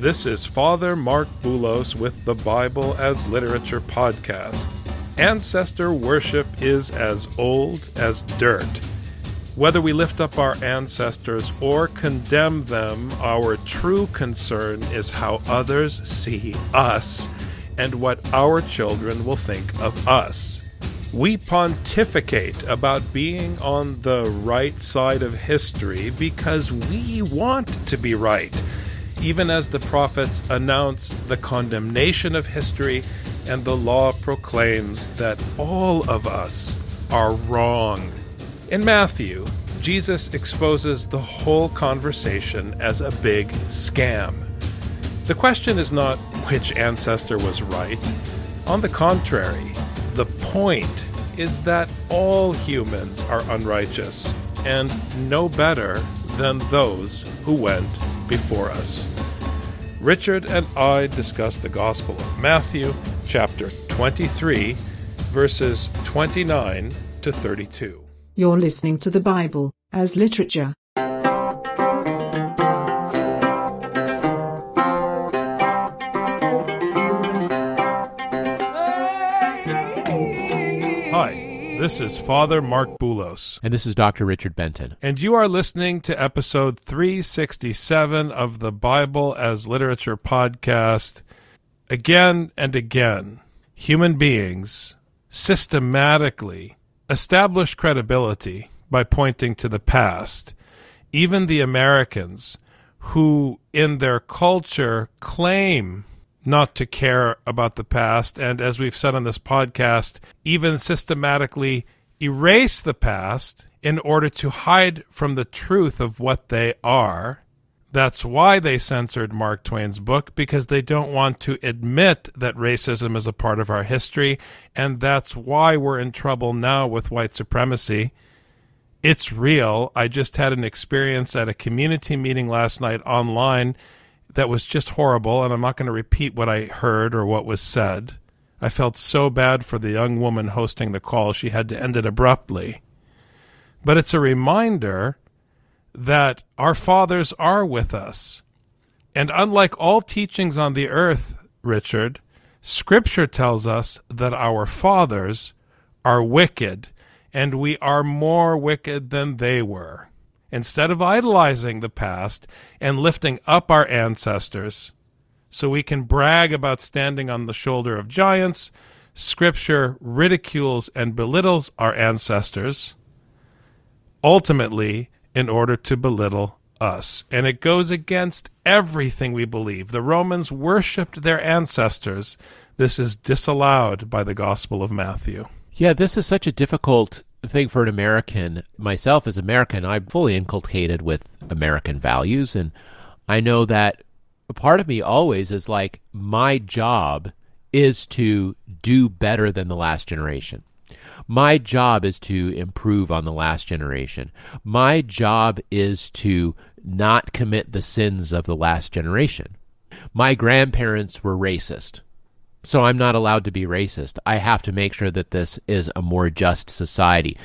This is Father Marc Boulos with the Bible as Literature podcast. Ancestor worship is as old as dirt. Whether we lift up our ancestors or condemn them, our true concern is how others see us and what our children will think of us. We pontificate about being on the right side of history because we want to be right even as the prophets announce the condemnation of history and the law proclaims that all of us are wrong. In Matthew, Jesus exposes the whole conversation as a big scam. The question is not which ancestor was right. On the contrary, the point is that all humans are unrighteous and no better than those who went before us. Richard and I discuss the Gospel of Matthew, chapter 23, verses 29 to 32. You're listening to the Bible as literature. This is Father Marc Boulos. And this is Dr. Richard Benton. And you are listening to episode 367 of the Bible as Literature podcast. Again and again, human beings systematically establish credibility by pointing to the past. Even the Americans, who in their culture claim not to care about the past, and as we've said on this podcast, even systematically erase the past in order to hide from the truth of what they are. That's why they censored Mark Twain's book, because they don't want to admit that racism is a part of our history, and that's why we're in trouble now with white supremacy. It's real. I just had an experience at a community meeting last night online that was just horrible, and I'm not going to repeat what I heard or what was said. I felt so bad for the young woman hosting the call, she had to end it abruptly. But it's a reminder that our fathers are with us. And unlike all teachings on the earth, Richard, Scripture tells us that our fathers are wicked, and we are more wicked than they were. Instead of idolizing the past and lifting up our ancestors so we can brag about standing on the shoulder of giants, Scripture ridicules and belittles our ancestors, ultimately, in order to belittle us. And it goes against everything we believe. The Romans worshipped their ancestors. This is disallowed by the Gospel of Matthew. Yeah, this is such a difficult thing for an American, myself as American, I'm fully inculcated with American values. And I know that a part of me always is like, my job is to do better than the last generation. My job is to improve on the last generation. My job is to not commit the sins of the last generation. My grandparents were racist. So I'm not allowed to be racist. I have to make sure that this is a more just society.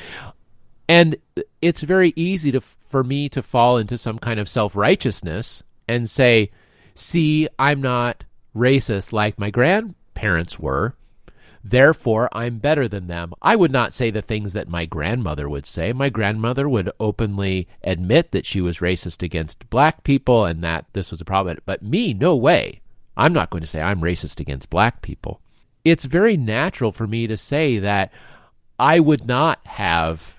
And it's very easy to for me to fall into some kind of self-righteousness and say, "See, I'm not racist like my grandparents were." Therefore, I'm better than them. I would not say the things that my grandmother would say. My grandmother would openly admit that she was racist against black people and that this was a problem. But me, no way. I'm not going to say I'm racist against black people. It's very natural for me to say that I would not have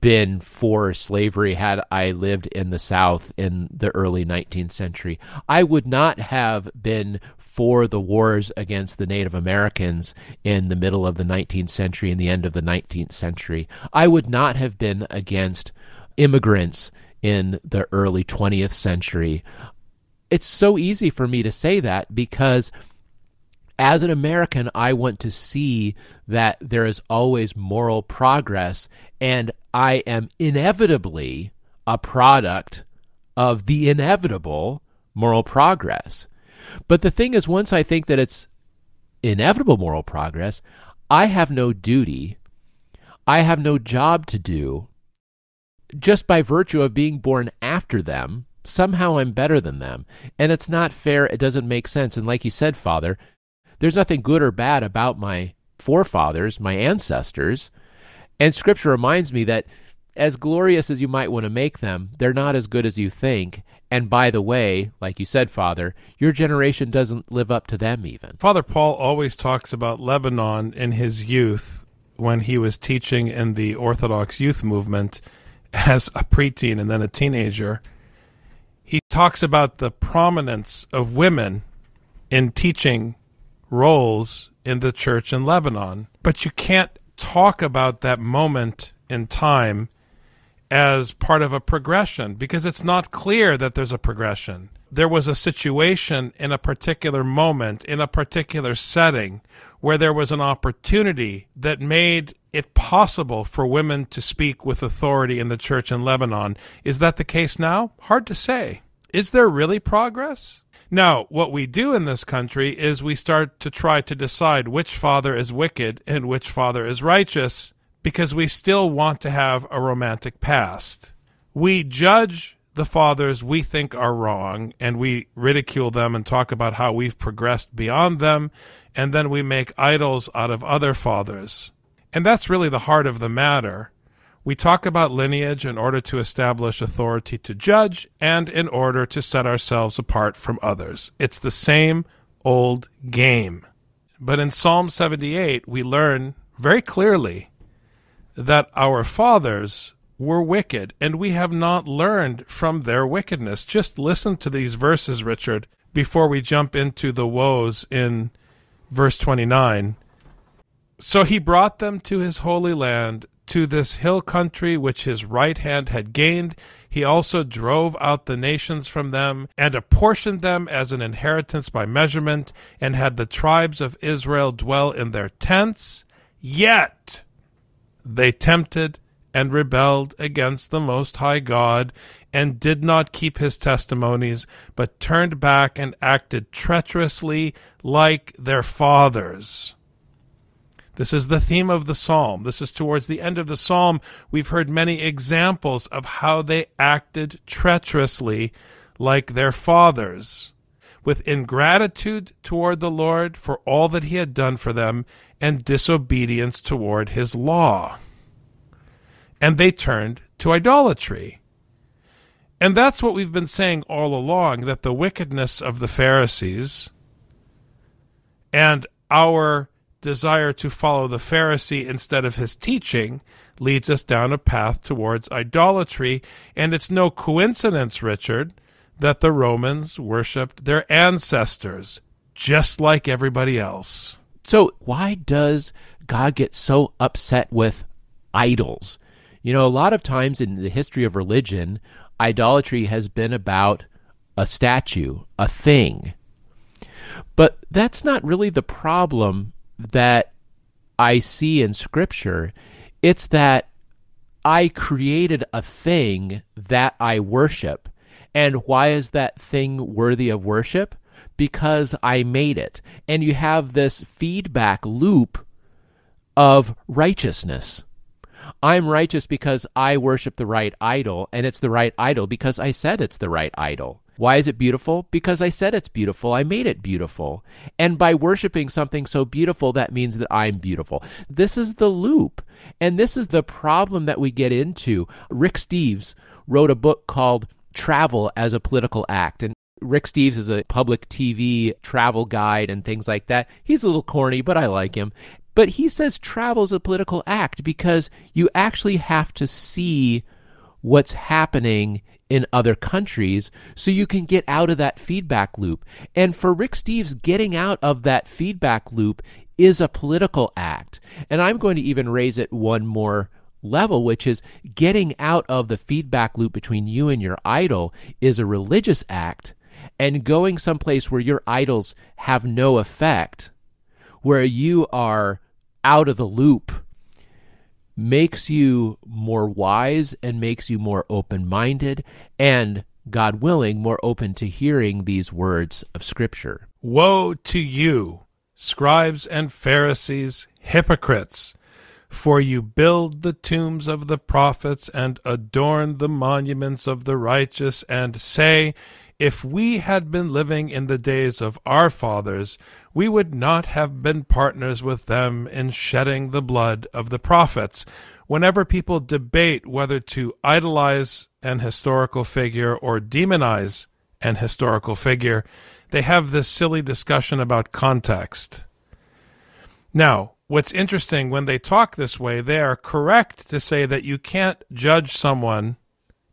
been for slavery had I lived in the South in the early 19th century. I would not have been for the wars against the Native Americans in the middle of the 19th century and the end of the 19th century. I would not have been against immigrants in the early 20th century it's so easy for me to say that because as an American, I want to see that there is always moral progress, and I am inevitably a product of the inevitable moral progress. But the thing is, once I think that it's inevitable moral progress, I have no duty, I have no job to do. Just by virtue of being born after them, somehow I'm better than them. And it's not fair. It doesn't make sense. And like you said, Father, there's nothing good or bad about my forefathers, my ancestors. And Scripture reminds me that as glorious as you might want to make them, they're not as good as you think. And by the way, like you said, Father, your generation doesn't live up to them even. Father Paul always talks about Lebanon in his youth when he was teaching in the Orthodox youth movement as a preteen and then a teenager. He talks about the prominence of women in teaching roles in the church in Lebanon. But you can't talk about that moment in time as part of a progression because it's not clear that there's a progression. There was a situation in a particular moment, in a particular setting, where there was an opportunity that made it possible for women to speak with authority in the church in Lebanon. Is that the case now? Hard to say. Is there really progress? Now, what we do in this country is we start to try to decide which father is wicked and which father is righteous because we still want to have a romantic past. We judge the fathers we think are wrong and we ridicule them and talk about how we've progressed beyond them, and then we make idols out of other fathers. And that's really the heart of the matter. We talk about lineage in order to establish authority to judge and in order to set ourselves apart from others. It's the same old game. But in Psalm 78, we learn very clearly that our fathers were wicked, and we have not learned from their wickedness. Just listen to these verses, Richard, before we jump into the woes in verse 29. So he brought them to his holy land, to this hill country which his right hand had gained. He also drove out the nations from them, and apportioned them as an inheritance by measurement, and had the tribes of Israel dwell in their tents. Yet they tempted and rebelled against the Most High God, and did not keep his testimonies, but turned back and acted treacherously like their fathers. This is the theme of the psalm. This is towards the end of the psalm. We've heard many examples of how they acted treacherously like their fathers, with ingratitude toward the Lord for all that he had done for them, and disobedience toward his law. And they turned to idolatry. And that's what we've been saying all along that the wickedness of the Pharisees and our desire to follow the Pharisee instead of his teaching leads us down a path towards idolatry. And it's no coincidence, Richard, that the Romans worshipped their ancestors just like everybody else. So, why does God get so upset with idols? You know, a lot of times in the history of religion, idolatry has been about a statue, a thing. But that's not really the problem that I see in Scripture. It's that I created a thing that I worship. And why is that thing worthy of worship? because I made it. And you have this feedback loop of righteousness. I'm righteous because I worship the right idol, and it's the right idol because I said it's the right idol. Why is it beautiful? Because I said it's beautiful. I made it beautiful. And by worshiping something so beautiful, that means that I'm beautiful. This is the loop. And this is the problem that we get into. Rick Steves wrote a book called Travel as a Political Act. And Rick Steves is a public TV travel guide and things like that. He's a little corny, but I like him. But he says travel is a political act because you actually have to see what's happening in other countries so you can get out of that feedback loop. And for Rick Steves, getting out of that feedback loop is a political act. And I'm going to even raise it one more level, which is getting out of the feedback loop between you and your idol is a religious act and going someplace where your idols have no effect, where you are out of the loop, makes you more wise and makes you more open minded and, God willing, more open to hearing these words of Scripture. Woe to you, scribes and Pharisees, hypocrites! For you build the tombs of the prophets and adorn the monuments of the righteous, and say, If we had been living in the days of our fathers, we would not have been partners with them in shedding the blood of the prophets. Whenever people debate whether to idolize an historical figure or demonize an historical figure, they have this silly discussion about context. Now, what's interesting when they talk this way, they are correct to say that you can't judge someone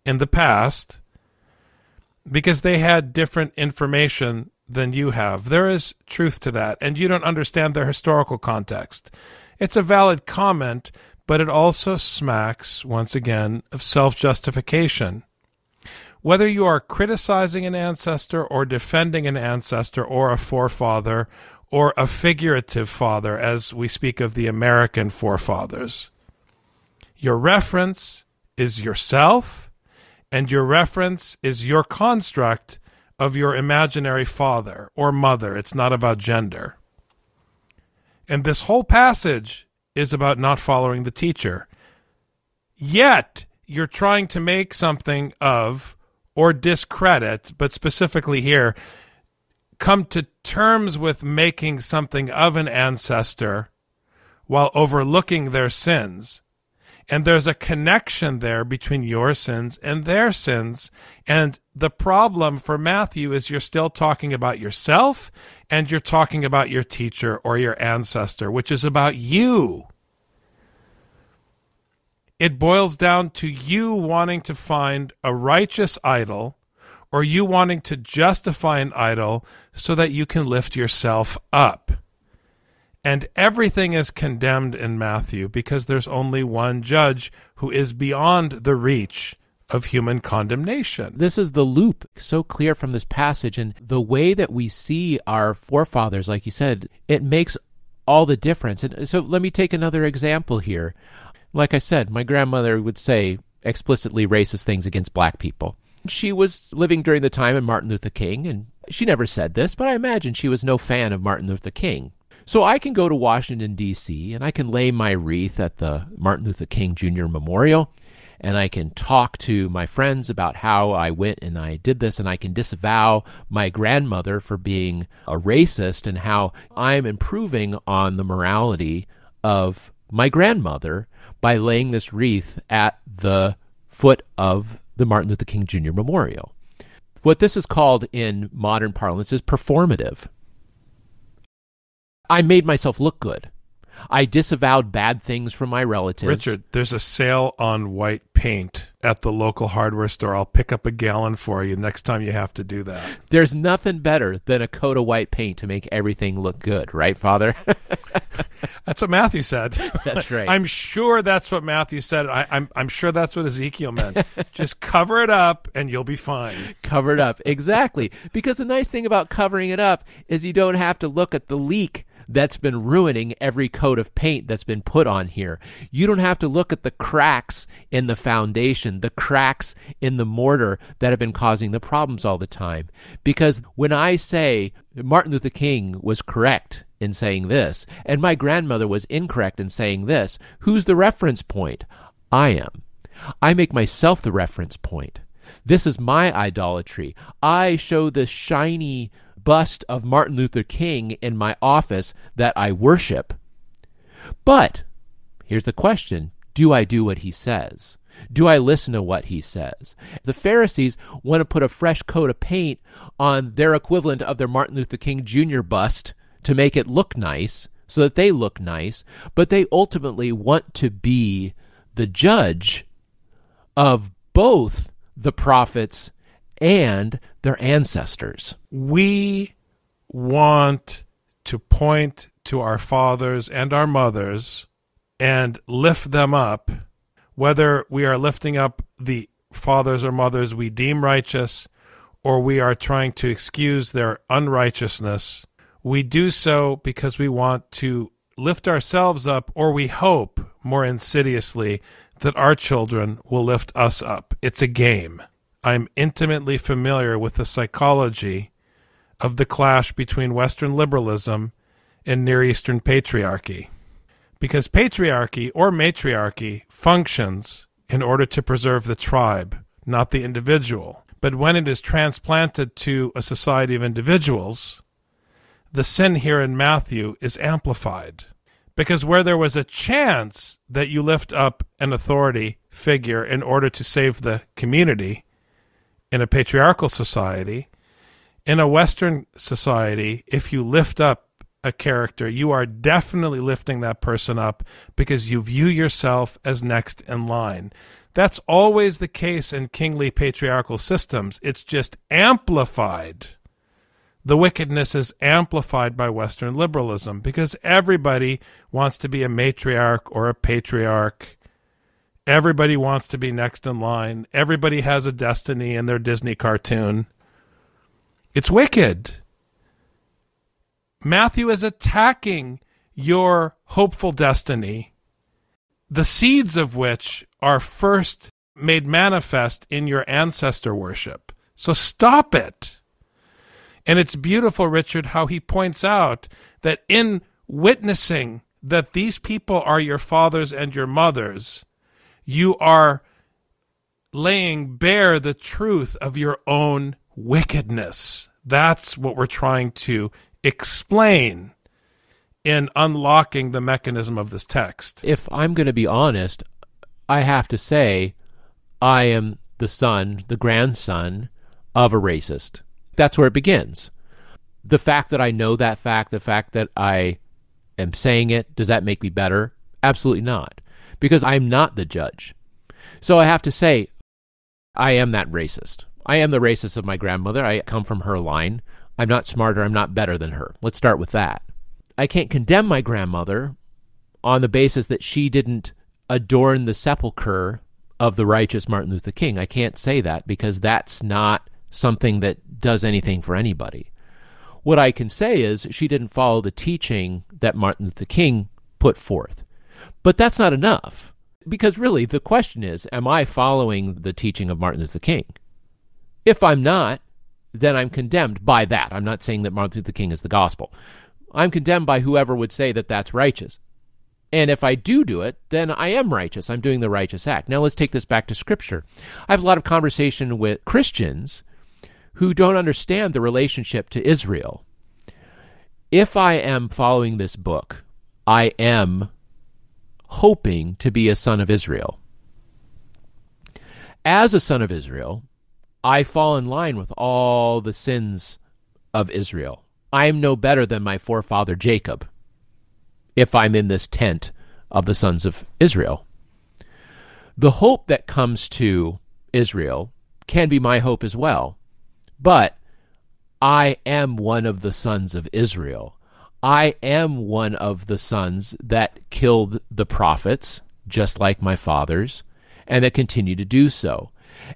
in the past because they had different information than you have. There is truth to that, and you don't understand their historical context. It's a valid comment, but it also smacks, once again, of self justification. Whether you are criticizing an ancestor or defending an ancestor or a forefather or a figurative father, as we speak of the American forefathers, your reference is yourself, and your reference is your construct of your imaginary father or mother. It's not about gender. And this whole passage is about not following the teacher. Yet, you're trying to make something of or discredit, but specifically here, come to terms with making something of an ancestor while overlooking their sins. And there's a connection there between your sins and their sins. And the problem for Matthew is you're still talking about yourself and you're talking about your teacher or your ancestor, which is about you. It boils down to you wanting to find a righteous idol or you wanting to justify an idol so that you can lift yourself up. And everything is condemned in Matthew because there's only one judge who is beyond the reach of human condemnation. This is the loop so clear from this passage. And the way that we see our forefathers, like you said, it makes all the difference. And so let me take another example here. Like I said, my grandmother would say explicitly racist things against black people. She was living during the time of Martin Luther King, and she never said this, but I imagine she was no fan of Martin Luther King. So I can go to Washington, D.C., and I can lay my wreath at the Martin Luther King Jr. Memorial, and I can talk to my friends about how I went and I did this, and I can disavow my grandmother for being a racist and how I'm improving on the morality of my grandmother by laying this wreath at the foot of the Martin Luther King Jr. Memorial. What this is called in modern parlance is performative. I made myself look good. I disavowed bad things from my relatives. Richard, there's a sale on white paint at the local hardware store. I'll pick up a gallon for you next time you have to do that. There's nothing better than a coat of white paint to make everything look good, right, Father? that's what Matthew said. That's right. I'm sure that's what Matthew said. I, am I'm, I'm sure that's what Ezekiel meant. Just cover it up and you'll be fine. Cover it up. Exactly. Because the nice thing about covering it up is you don't have to look at the leak that's been ruining every coat of paint that's been put on here. You don't have to look at the cracks in the foundation, the cracks in the mortar that have been causing the problems all the time. Because when I say Martin Luther King was correct in saying this, and my grandmother was incorrect in saying this, who's the reference point? I am. I make myself the reference point. This is my idolatry. I show the shiny bust of Martin Luther King in my office that I worship. But here's the question do I do what he says? Do I listen to what he says? The Pharisees want to put a fresh coat of paint on their equivalent of their Martin Luther King Jr. bust to make it look nice so that they look nice, but they ultimately want to be the judge of both the prophets and their ancestors. We want to point to our fathers and our mothers and lift them up, whether we are lifting up the fathers or mothers we deem righteous, or we are trying to excuse their unrighteousness. We do so because we want to lift ourselves up, or we hope more insidiously that our children will lift us up. It's a game. I'm intimately familiar with the psychology of the clash between Western liberalism and Near Eastern patriarchy. Because patriarchy or matriarchy functions in order to preserve the tribe, not the individual. But when it is transplanted to a society of individuals, the sin here in Matthew is amplified. Because where there was a chance that you lift up an authority figure in order to save the community in a patriarchal society, in a Western society, if you lift up a character, you are definitely lifting that person up because you view yourself as next in line. That's always the case in kingly patriarchal systems. It's just amplified. The wickedness is amplified by Western liberalism because everybody wants to be a matriarch or a patriarch. Everybody wants to be next in line. Everybody has a destiny in their Disney cartoon. It's wicked. Matthew is attacking your hopeful destiny, the seeds of which are first made manifest in your ancestor worship. So stop it. And it's beautiful, Richard, how he points out that in witnessing that these people are your fathers and your mothers, you are laying bare the truth of your own wickedness. That's what we're trying to explain in unlocking the mechanism of this text. If I'm going to be honest, I have to say I am the son, the grandson of a racist. That's where it begins. The fact that I know that fact, the fact that I am saying it, does that make me better? Absolutely not. Because I'm not the judge. So I have to say, I am that racist. I am the racist of my grandmother. I come from her line. I'm not smarter, I'm not better than her. Let's start with that. I can't condemn my grandmother on the basis that she didn't adorn the sepulchre of the righteous Martin Luther King. I can't say that because that's not something that does anything for anybody. What I can say is she didn't follow the teaching that Martin Luther King put forth. But that's not enough. Because really, the question is Am I following the teaching of Martin Luther King? If I'm not, then I'm condemned by that. I'm not saying that Martin Luther King is the gospel. I'm condemned by whoever would say that that's righteous. And if I do do it, then I am righteous. I'm doing the righteous act. Now let's take this back to Scripture. I have a lot of conversation with Christians who don't understand the relationship to Israel. If I am following this book, I am hoping to be a son of Israel. As a son of Israel, I fall in line with all the sins of Israel. I am no better than my forefather Jacob if I'm in this tent of the sons of Israel. The hope that comes to Israel can be my hope as well, but I am one of the sons of Israel. I am one of the sons that killed the prophets, just like my fathers, and that continue to do so.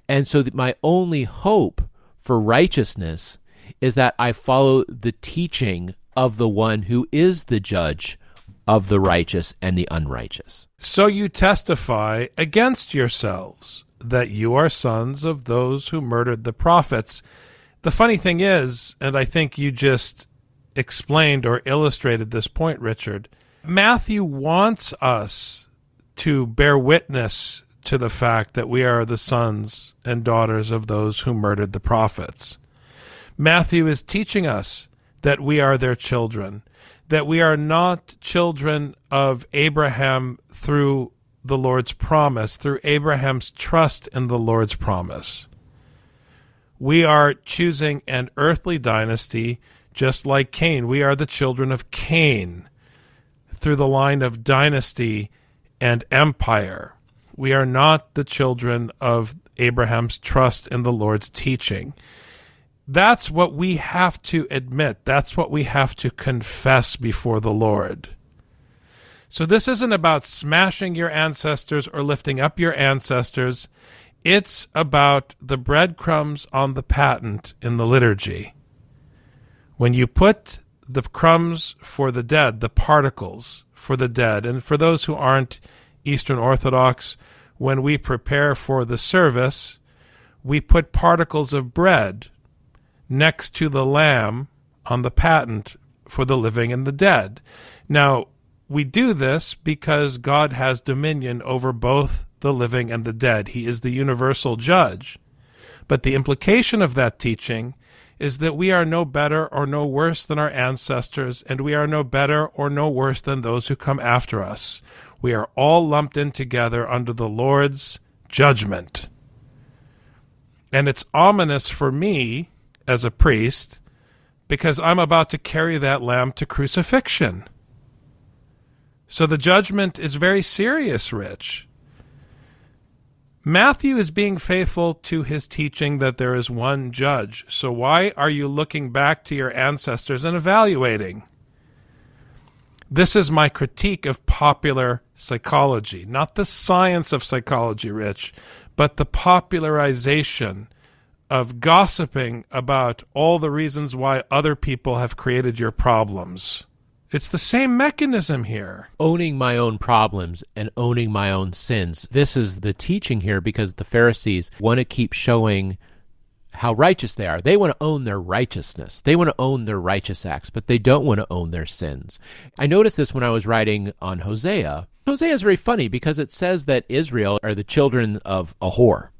And so my only hope for righteousness is that I follow the teaching of the one who is the judge of the righteous and the unrighteous. So you testify against yourselves that you are sons of those who murdered the prophets. The funny thing is, and I think you just explained or illustrated this point, Richard, Matthew wants us to bear witness to the fact that we are the sons and daughters of those who murdered the prophets. Matthew is teaching us that we are their children, that we are not children of Abraham through the Lord's promise, through Abraham's trust in the Lord's promise. We are choosing an earthly dynasty just like Cain. We are the children of Cain through the line of dynasty and empire. We are not the children of Abraham's trust in the Lord's teaching. That's what we have to admit. That's what we have to confess before the Lord. So this isn't about smashing your ancestors or lifting up your ancestors. It's about the breadcrumbs on the paten in the liturgy. When you put the crumbs for the dead, the particles for the dead, and for those who aren't Eastern Orthodox, when we prepare for the service, we put particles of bread next to the lamb on the paten for the living and the dead. Now, we do this because God has dominion over both the living and the dead. He is the universal judge. But the implication of that teaching is that we are no better or no worse than our ancestors, and we are no better or no worse than those who come after us. We are all lumped in together under the Lord's judgment. And it's ominous for me as a priest because I'm about to carry that lamb to crucifixion. So the judgment is very serious, Rich. Matthew is being faithful to his teaching that there is one judge. So why are you looking back to your ancestors and evaluating? This is my critique of popular psychology, not the science of psychology, Rich, but the popularization of gossiping about all the reasons why other people have created your problems. It's the same mechanism here. Owning my own problems and owning my own sins. This is the teaching here because the Pharisees want to keep showing how righteous they are. They want to own their righteousness. They want to own their righteous acts, but they don't want to own their sins. I noticed this when I was writing on Hosea. Hosea is very funny because it says that Israel are the children of a whore.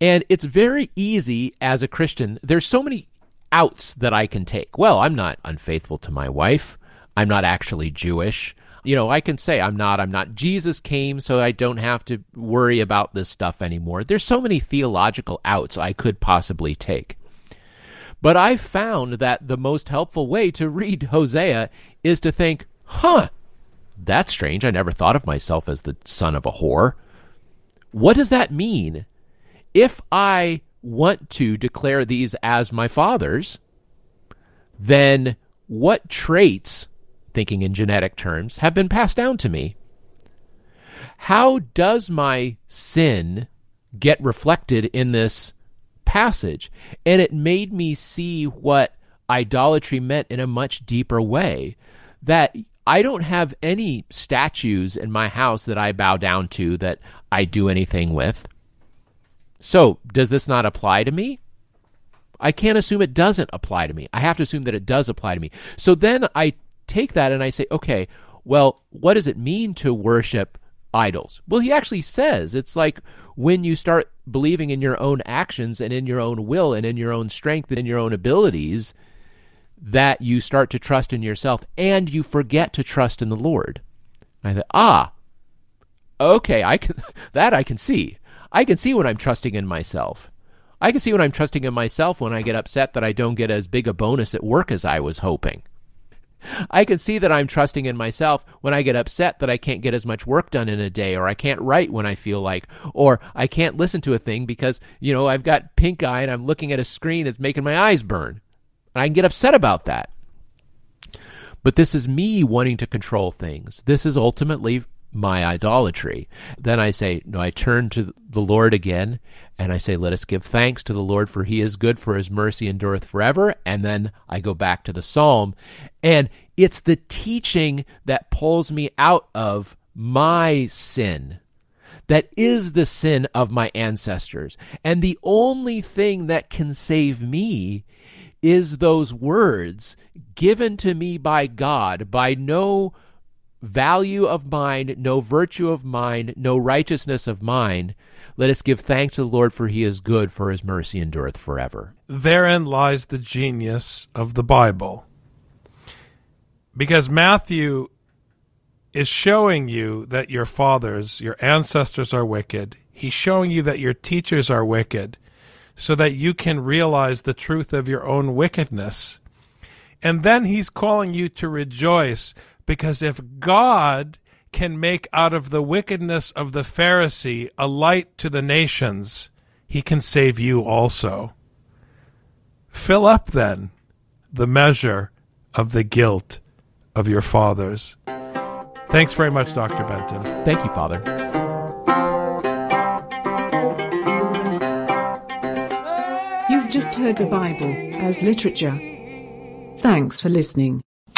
And it's very easy as a Christian. There's so many outs that I can take. Well, I'm not unfaithful to my wife. I'm not actually Jewish. You know, I can say I'm not, I'm not. Jesus came so I don't have to worry about this stuff anymore. There's so many theological outs I could possibly take. But I found that the most helpful way to read Hosea is to think, huh, that's strange. I never thought of myself as the son of a whore. What does that mean? If I want to declare these as my father's, then what traits, thinking in genetic terms, have been passed down to me? How does my sin get reflected in this passage? And it made me see what idolatry meant in a much deeper way. That I don't have any statues in my house that I bow down to that I do anything with. So, does this not apply to me? I can't assume it doesn't apply to me. I have to assume that it does apply to me. So then I take that and I say, okay, well, what does it mean to worship idols? Well, he actually says it's like when you start believing in your own actions and in your own will and in your own strength and in your own abilities, that you start to trust in yourself and you forget to trust in the Lord. And I thought, ah, okay, I can that I can see. I can see when I'm trusting in myself. I can see when I'm trusting in myself when I get upset that I don't get as big a bonus at work as I was hoping. I can see that I'm trusting in myself when I get upset that I can't get as much work done in a day, or I can't write when I feel like, or I can't listen to a thing because, you know, I've got pink eye and I'm looking at a screen that's making my eyes burn. And I can get upset about that. But this is me wanting to control things. This is ultimately my idolatry. Then I say, no, I turn to the Lord again and I say, let us give thanks to the Lord for he is good, for his mercy endureth forever. And then I go back to the psalm. And it's the teaching that pulls me out of my sin. That is the sin of my ancestors. And the only thing that can save me is those words given to me by God by no value of mine, no virtue of mine, no righteousness of mine. Let us give thanks to the Lord, for he is good, for his mercy endureth forever. Therein lies the genius of the Bible. Because Matthew is showing you that your fathers, your ancestors are wicked. He's showing you that your teachers are wicked so that you can realize the truth of your own wickedness. And then he's calling you to rejoice because if God can make out of the wickedness of the Pharisee a light to the nations, he can save you also. Fill up then the measure of the guilt of your fathers. Thanks very much, Dr. Benton. Thank you, Father. You've just heard the Bible as literature. Thanks for listening.